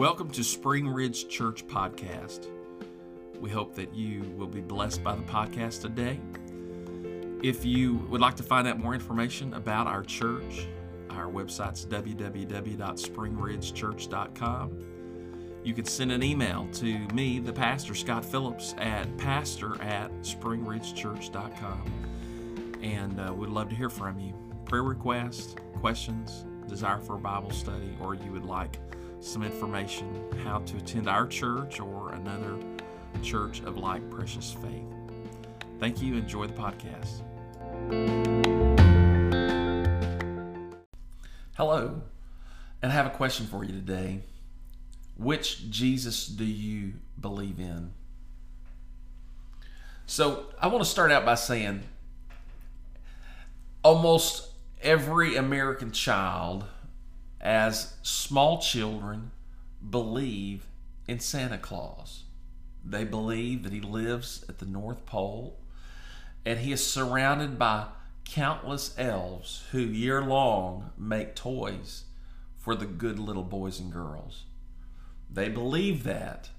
Welcome to Spring Ridge Church Podcast. We hope that you will be blessed by the podcast today. If you would like to find out more information about our church, our website's www.springridgechurch.com. You can send an email to me, the pastor, Scott Phillips, at pastor at springridgechurch.com. And uh, we'd love to hear from you. Prayer requests, questions, desire for a Bible study, or you would like some information how to attend our church or another church of like precious faith. Thank you. Enjoy the podcast. Hello, and I have a question for you today. Which Jesus do you believe in? So, I want to start out by saying almost every American child as small children believe in Santa Claus. They believe that he lives at the North Pole and he is surrounded by countless elves who year long make toys for the good little boys and girls. They believe that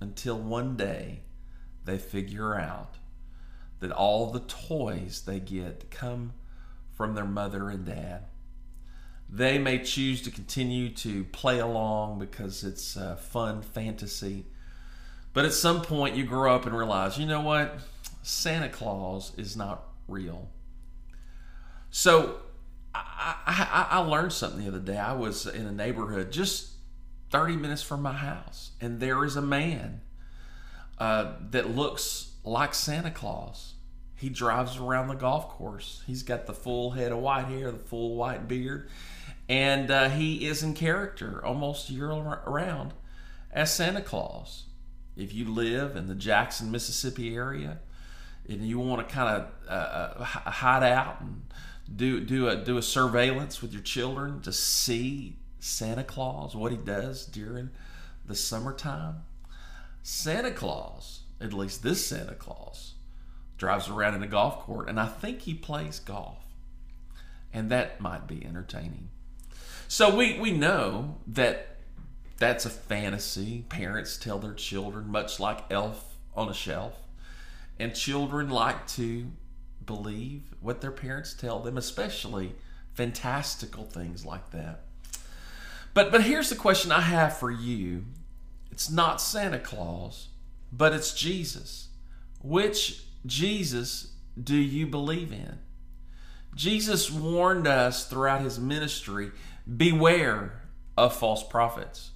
until one day they figure out that all the toys they get come from their mother and dad. They may choose to continue to play along because it's a fun fantasy. But at some point, you grow up and realize, you know what? Santa Claus is not real. So I, I, I, learned something the other day. I was in a neighborhood just 30 minutes from my house, and there is a man uh, that looks like Santa Claus. He drives around the golf course. He's got the full head of white hair, the full white beard and uh, he is in character almost year round as Santa Claus. If you live in the Jackson, Mississippi area, and you want to kind of uh, uh hide out and do do a do a surveillance with your children to see Santa Claus, what he does during the summertime, Santa Claus, at least this Santa Claus, drives around in a golf court, and I think he plays golf, and that might be entertaining. So we, we know that that's a fantasy parents tell their children, much like Elf on a Shelf. And children like to believe what their parents tell them, especially fantastical things like that. But but here's the question I have for you. It's not Santa Claus, but it's Jesus. Which Jesus do you believe in? Jesus warned us throughout his ministry beware of false prophets.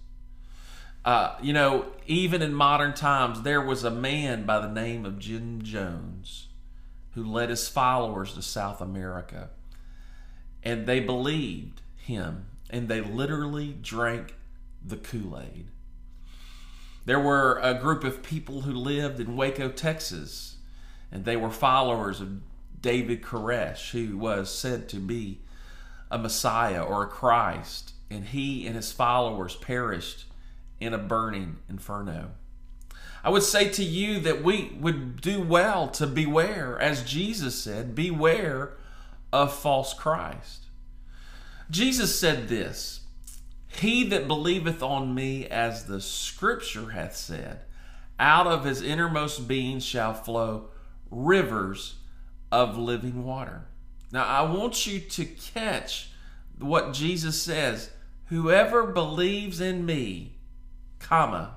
Uh, you know, even in modern times, there was a man by the name of Jim Jones who led his followers to South America. And they believed him, and they literally drank the Kool Aid. There were a group of people who lived in Waco, Texas, and they were followers of David Koresh, who was said to be a Messiah or a Christ, and he and his followers perished in a burning inferno. I would say to you that we would do well to beware, as Jesus said, beware of false Christ. Jesus said this He that believeth on me, as the scripture hath said, out of his innermost being shall flow rivers of living water. Now, I want you to catch what Jesus says whoever believes in me, comma,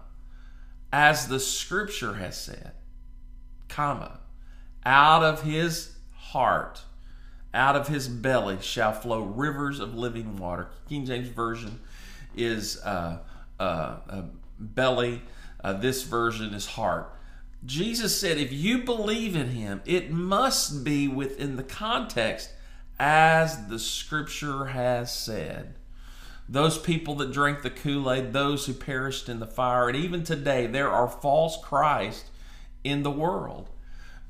as the scripture has said, comma, out of his heart, out of his belly shall flow rivers of living water. King James Version is uh, uh, uh, belly, this version is heart. Jesus said, if you believe in him, it must be within the context as the scripture has said. Those people that drank the Kool Aid, those who perished in the fire, and even today, there are false Christ in the world.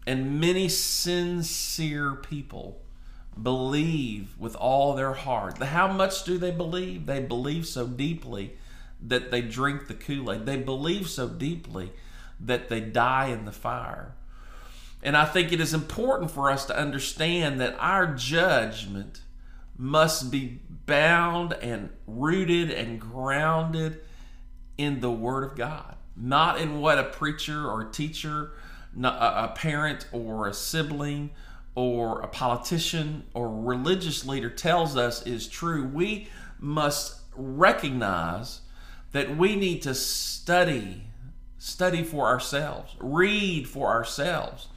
And many sincere people believe with all their heart. How much do they believe? They believe so deeply that they drink the Kool Aid. They believe so deeply that they die in the fire. And I think it is important for us to understand that our judgment must be bound and rooted and grounded in the Word of God, not in what a preacher or a teacher, a parent or a sibling or a politician or religious leader tells us is true. We must recognize that we need to study, study for ourselves, read for ourselves.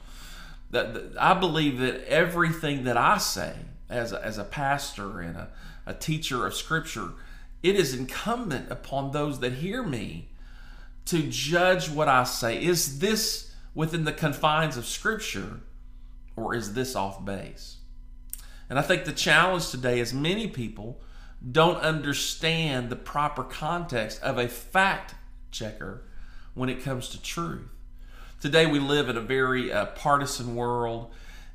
That, I believe that everything that I say as a, as a pastor and a, a teacher of Scripture, it is incumbent upon those that hear me to judge what I say. Is this within the confines of Scripture or is this off base? And I think the challenge today is many people don't understand the proper context of a fact checker when it comes to truth. Today we live in a very uh, partisan world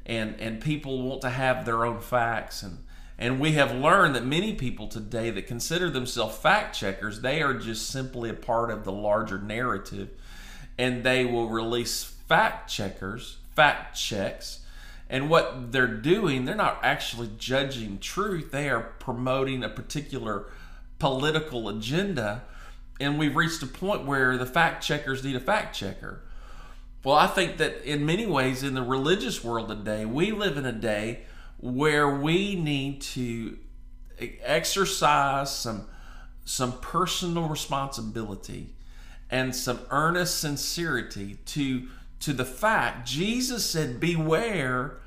and and people want to have their own facts and and we have learned that many people today that consider themselves fact checkers, they are just simply a part of the larger narrative and they will release fact checkers, fact checks and what they're doing, they're not actually judging truth, they are promoting a particular political agenda. And we've reached a point where the fact checkers need a fact checker. Well, I think that in many ways, in the religious world today, we live in a day where we need to exercise some some personal responsibility and some earnest sincerity to to the fact Jesus said beware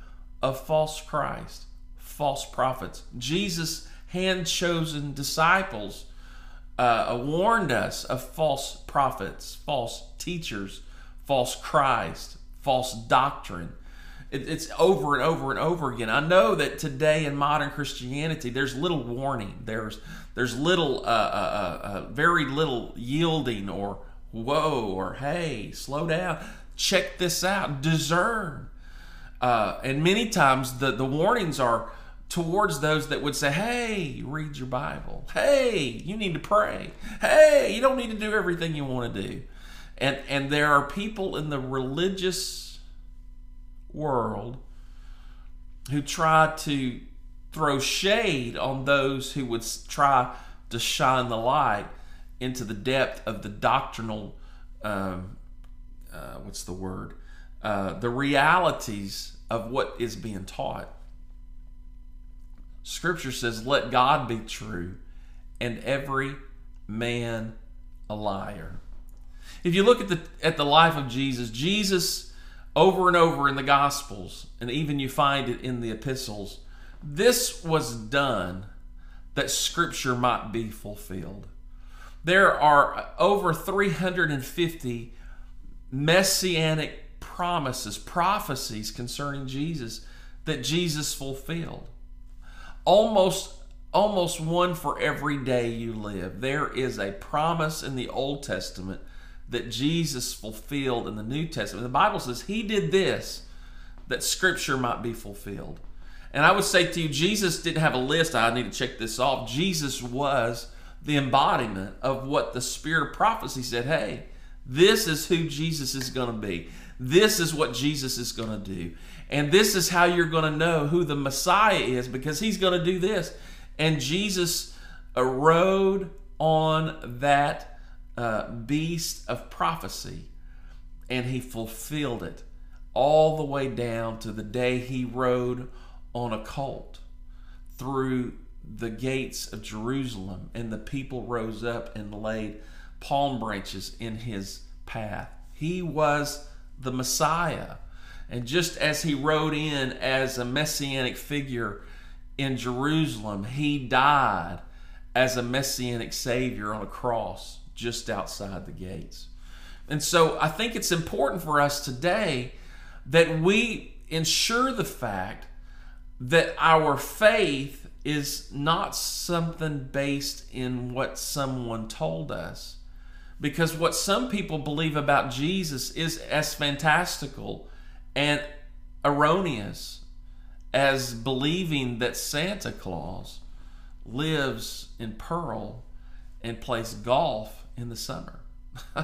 of false Christ, false prophets. Jesus' hand chosen disciples uh, warned us of false prophets, false teachers, false Christ, false doctrine. It, it's over and over and over again. I know that today in modern Christianity, there's little warning. There's there's little, uh, uh, uh, uh very little yielding or whoa or hey, slow down. Check this out. Discern. Uh, and many times the, the warnings are towards those that would say, hey, read your Bible. Hey, you need to pray. Hey, you don't need to do everything you want to do. And, and there are people in the religious world who try to throw shade on those who would try to shine the light into the depth of the doctrinal, um, uh, what's the word? Uh, the realities of what is being taught. Scripture says, Let God be true and every man a liar. If you look at the, at the life of Jesus, Jesus, over and over in the Gospels, and even you find it in the epistles, this was done that Scripture might be fulfilled. There are over 350 messianic promises, prophecies concerning Jesus that Jesus fulfilled. Almost almost one for every day you live. There is a promise in the Old Testament that Jesus fulfilled in the New Testament. The Bible says he did this that scripture might be fulfilled. And I would say to you, Jesus didn't have a list. I need to check this off. Jesus was the embodiment of what the spirit of prophecy said. Hey, this is who Jesus is going to be. This is what Jesus is going to do. And this is how you're going to know who the Messiah is because he's going to do this. And Jesus rode on that uh, beast of prophecy and he fulfilled it all the way down to the day he rode on a colt through the gates of Jerusalem and the people rose up and laid palm branches in his path. He was the Messiah. And just as he rode in as a messianic figure in Jerusalem, he died as a messianic savior on a cross just outside the gates. And so I think it's important for us today that we ensure the fact that our faith is not something based in what someone told us, because what some people believe about Jesus is as fantastical and erroneous as believing that Santa Claus lives in Pearl and plays golf in the summer.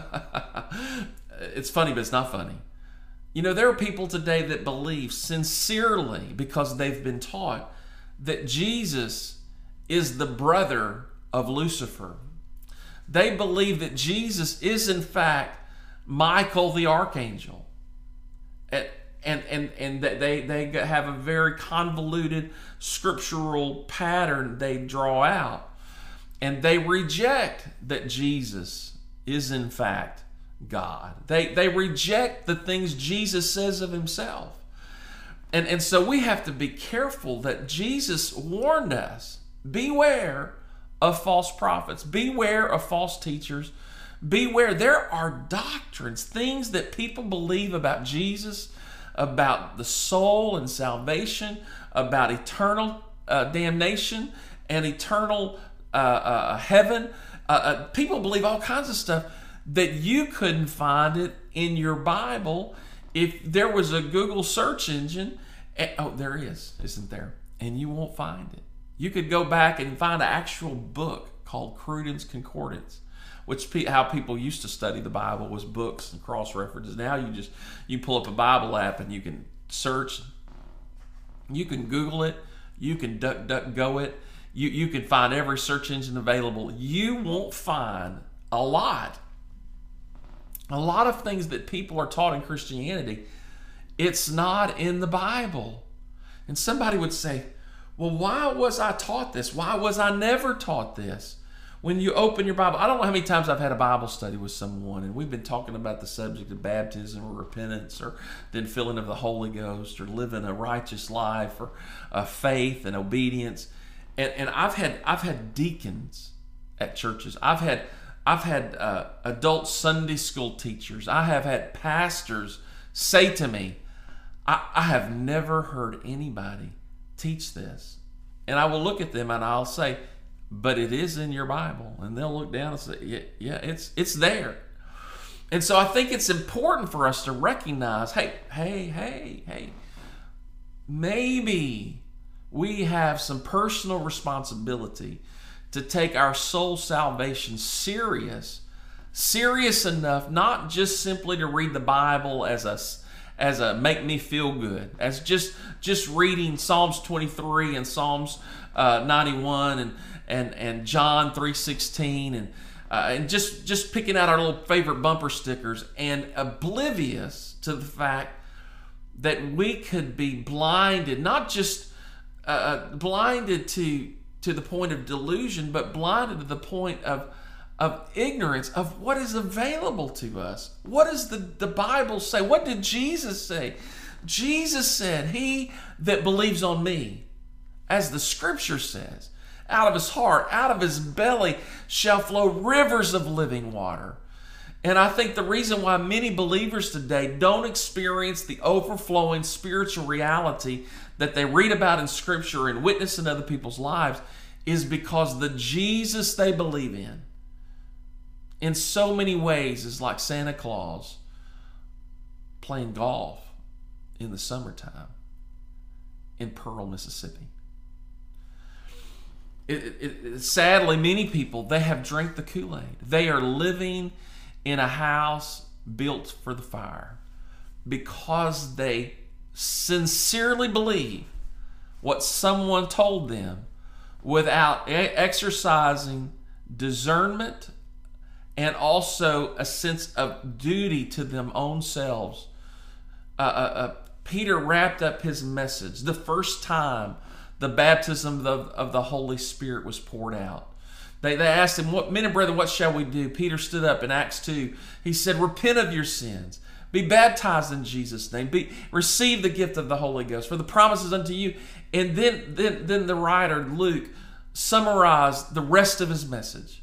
it's funny, but it's not funny. You know, there are people today that believe sincerely because they've been taught that Jesus is the brother of Lucifer They believe that Jesus is, in fact, Michael the archangel. And, and, and, they, they have a very convoluted scriptural pattern they draw out. And they reject that Jesus is, in fact, God. They, they reject the things Jesus says of himself. And, and so we have to be careful that Jesus warned us beware of false prophets, beware of false teachers, beware. There are doctrines, things that people believe about Jesus, about the soul and salvation, about eternal uh, damnation and eternal uh, uh, heaven. Uh, uh, people believe all kinds of stuff that you couldn't find it in your Bible if there was a Google search engine. And, oh, there is, isn't there? And you won't find it. You could go back and find an actual book called Cruden's Concordance, which how people used to study the Bible was books and cross references. Now you just you pull up a Bible app and you can search. You can Google it. You can duck duck go it. You you can find every search engine available. You won't find a lot a lot of things that people are taught in Christianity, it's not in the Bible. And somebody would say, well, why was I taught this? Why was I never taught this? When you open your Bible, I don't know how many times I've had a Bible study with someone, and we've been talking about the subject of baptism or repentance or then filling of the Holy Ghost or living a righteous life or uh, faith and obedience. And, and I've had I've had deacons at churches. I've had I've had uh, adult Sunday school teachers. I have had pastors say to me, I, I have never heard anybody teach this. And I will look at them and I'll say, but it is in your Bible. And they'll look down and say, yeah, yeah it's, it's there. And so I think it's important for us to recognize hey, hey, hey, hey, maybe we have some personal responsibility to take our soul salvation serious, serious enough not just simply to read the Bible as a as a make me feel good, as just just reading Psalms 23 and Psalms uh, 91 and and and John 3:16 and uh, and just just picking out our little favorite bumper stickers and oblivious to the fact that we could be blinded, not just uh, uh blinded to to the point of delusion, but blinded to the point of, of ignorance of what is available to us. What does the, the Bible say? What did Jesus say? Jesus said, He that believes on me, as the scripture says, out of his heart, out of his belly shall flow rivers of living water. And I think the reason why many believers today don't experience the overflowing spiritual reality that they read about in Scripture and witness in other people's lives is because the Jesus they believe in, in so many ways, is like Santa Claus playing golf in the summertime in Pearl, Mississippi. It, it, sadly, many people they have drank the Kool Aid. They are living in a house built for the fire because they sincerely believe what someone told them without exercising discernment and also a sense of duty to them own selves. Uh, uh, uh, Peter wrapped up his message the first time the baptism of, of the Holy Spirit was poured out. They, they asked him, "What men and brethren, what shall we do?" Peter stood up in Acts two. He said, "Repent of your sins." Be baptized in Jesus' name. Be receive the gift of the Holy Ghost. For the promises unto you. And then then then the writer Luke summarized the rest of his message.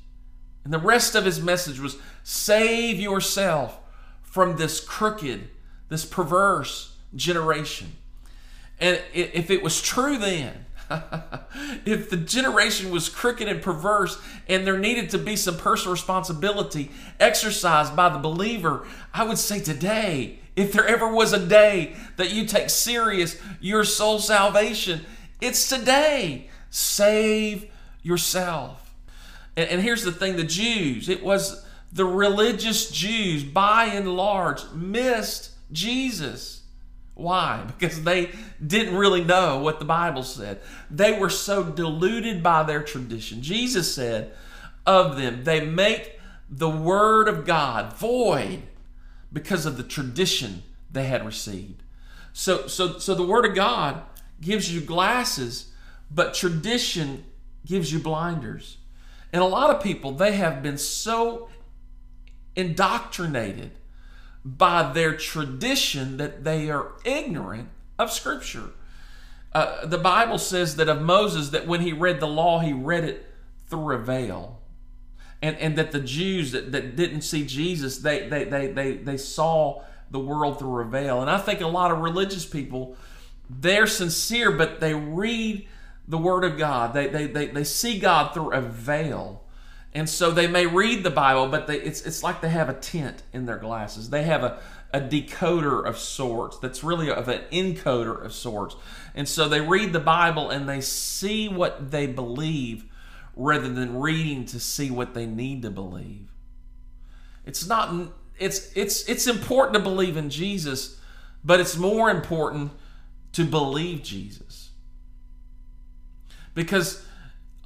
And the rest of his message was save yourself from this crooked, this perverse generation. And if it was true then, if the generation was crooked and perverse and there needed to be some personal responsibility exercised by the believer, I would say today, if there ever was a day that you take serious your soul salvation, it's today. Save yourself. And, and here's the thing the Jews, it was the religious Jews by and large missed Jesus. Why? Because they didn't really know what the Bible said. They were so deluded by their tradition. Jesus said of them, they make the word of God void because of the tradition they had received. So, so, so the word of God gives you glasses, but tradition gives you blinders. And a lot of people, they have been so indoctrinated by their tradition that they are ignorant of Scripture. Uh, the Bible says that of Moses, that when he read the law, he read it through a veil. And, and that the Jews that, that didn't see Jesus, they, they, they, they, they saw the world through a veil. And I think a lot of religious people, they're sincere, but they read the Word of God. They, they, they, they see God through a veil. And so they may read the Bible, but they, it's, it's like they have a tint in their glasses. They have a, a decoder of sorts that's really of an encoder of sorts. And so they read the Bible and they see what they believe rather than reading to see what they need to believe. It's not it's it's it's important to believe in Jesus, but it's more important to believe Jesus. Because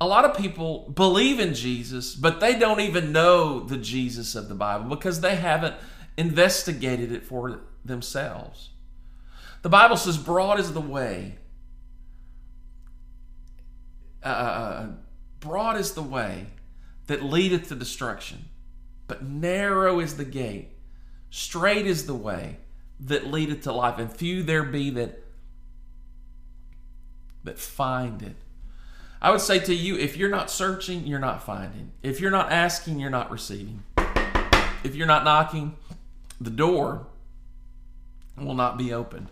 a lot of people believe in Jesus, but they don't even know the Jesus of the Bible because they haven't investigated it for themselves. The Bible says, Broad is the way. Uh, uh, uh, broad is the way that leadeth to destruction, but narrow is the gate, straight is the way that leadeth to life, and few there be that that find it. I would say to you, if you're not searching, you're not finding. If you're not asking, you're not receiving. If you're not knocking, the door will not be opened.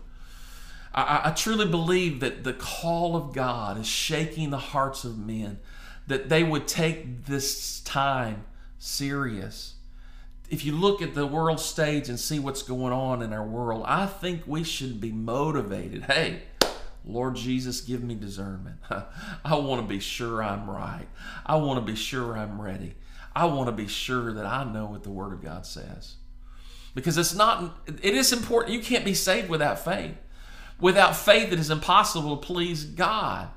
I, I, truly believe that the call of God is shaking the hearts of men, that they would take this time serious. If you look at the world stage and see what's going on in our world, I think we should be motivated. Hey, Lord Jesus, give me discernment. I want to be sure I'm right. I want to be sure I'm ready. I want to be sure that I know what the Word of God says because it's not it is important you can't be saved without faith without faith it is impossible to please god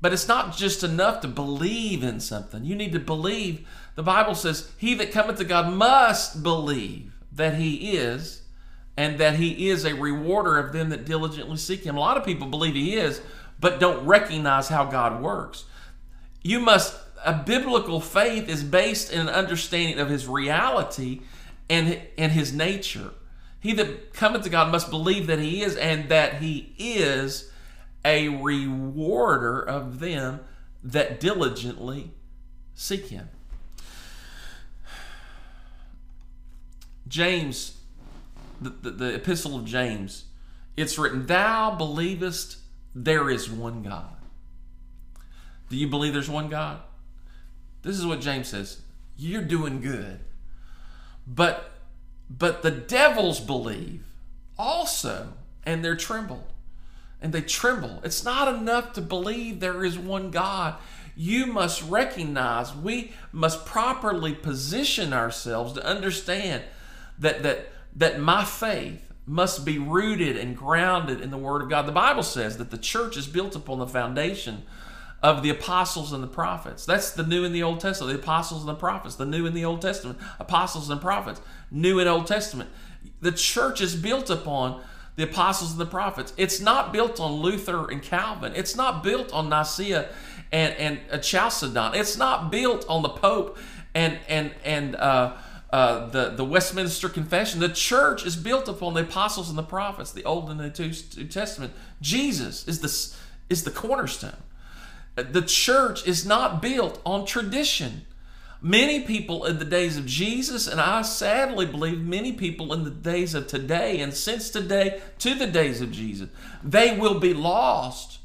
but it's not just enough to believe in something you need to believe the bible says he that cometh to god must believe that he is and that he is a rewarder of them that diligently seek him a lot of people believe he is but don't recognize how god works you must a biblical faith is based in an understanding of his reality and, and his nature. He that cometh to God must believe that he is, and that he is a rewarder of them that diligently seek him. James, the, the, the, epistle of James, it's written, Thou believest there is one God. Do you believe there's one God? This is what James says. You're doing good. But but the devils believe also, and they're trembled. And they tremble. It's not enough to believe there is one God. You must recognize, we must properly position ourselves to understand that that that my faith must be rooted and grounded in the Word of God. The Bible says that the church is built upon the foundation of the apostles and the prophets. That's the new and the Old Testament, the apostles and the prophets, the new and the Old Testament, apostles and prophets, new and Old Testament. The church is built upon the apostles and the prophets. It's not built on Luther and Calvin. It's not built on Nicaea and, and Chalcedon. It's not built on the Pope and and and uh, uh, the the Westminster Confession. The church is built upon the apostles and the prophets, the Old and the New Testament. Jesus is the is the cornerstone. The church is not built on tradition. Many people in the days of Jesus, and I sadly believe many people in the days of today, and since today to the days of Jesus, they will be lost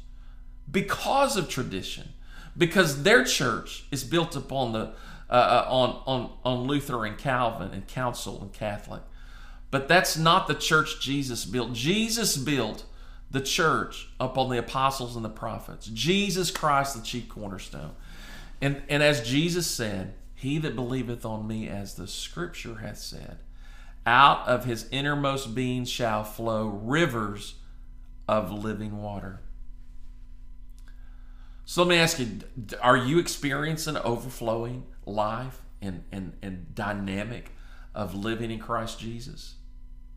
because of tradition, because their church is built upon the uh, uh on on on Luther and Calvin and Council and Catholic. But that's not the church Jesus built. Jesus built the church upon the apostles and the prophets. Jesus Christ, the chief cornerstone. And, and as Jesus said, He that believeth on me, as the scripture hath said, out of his innermost being shall flow rivers of living water. So let me ask you are you experiencing overflowing life and, and, and dynamic of living in Christ Jesus?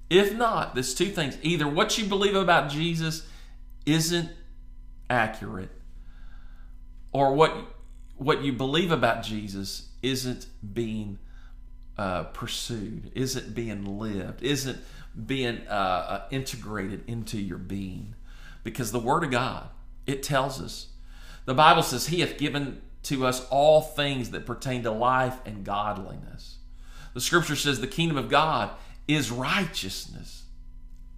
If not, there's two things. Either what you believe about Jesus isn't accurate, or what what you believe about Jesus isn't being uh, pursued, isn't being lived, isn't being uh, uh, integrated into your being. Because the Word of God, it tells us. The Bible says, He hath given to us all things that pertain to life and godliness. The Scripture says the kingdom of God is righteousness,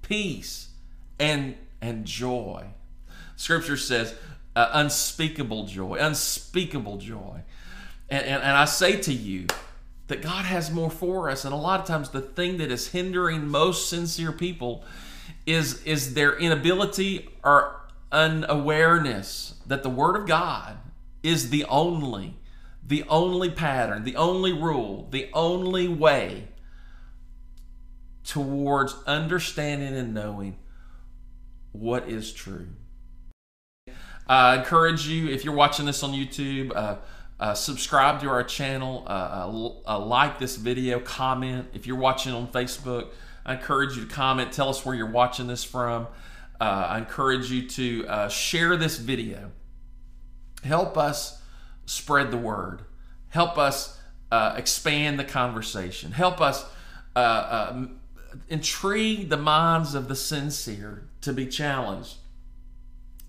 peace, and, and joy. Scripture says, uh, unspeakable joy, unspeakable joy. And, and, and I say to you that God has more for us. And a lot of times, the thing that is hindering most sincere people is, is their inability or unawareness that the Word of God is the only, the only pattern, the only rule, the only way towards understanding and knowing what is true. I encourage you, if you're watching this on YouTube, uh, uh, subscribe to our channel, uh, uh, uh, like this video, comment. If you're watching on Facebook, I encourage you to comment. Tell us where you're watching this from. Uh, I encourage you to share this video. Help us spread the word. Help us uh, expand the conversation. Help us uh, uh, intrigue the minds of the sincere to be challenged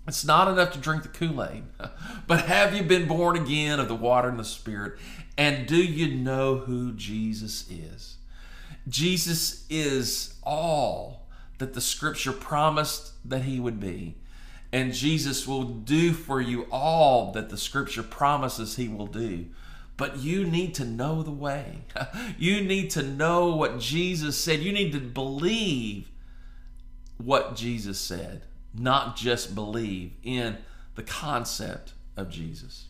it's not enough to drink the Kool Aid, but have you been born again of the water and the Spirit? And do you know who Jesus is? Jesus is all that the scripture promised that he would be. And Jesus will do for you all that the scripture promises he will do. But you need to know the way. You need to know what Jesus said. You need to believe what Jesus said not just believe in the concept of Jesus.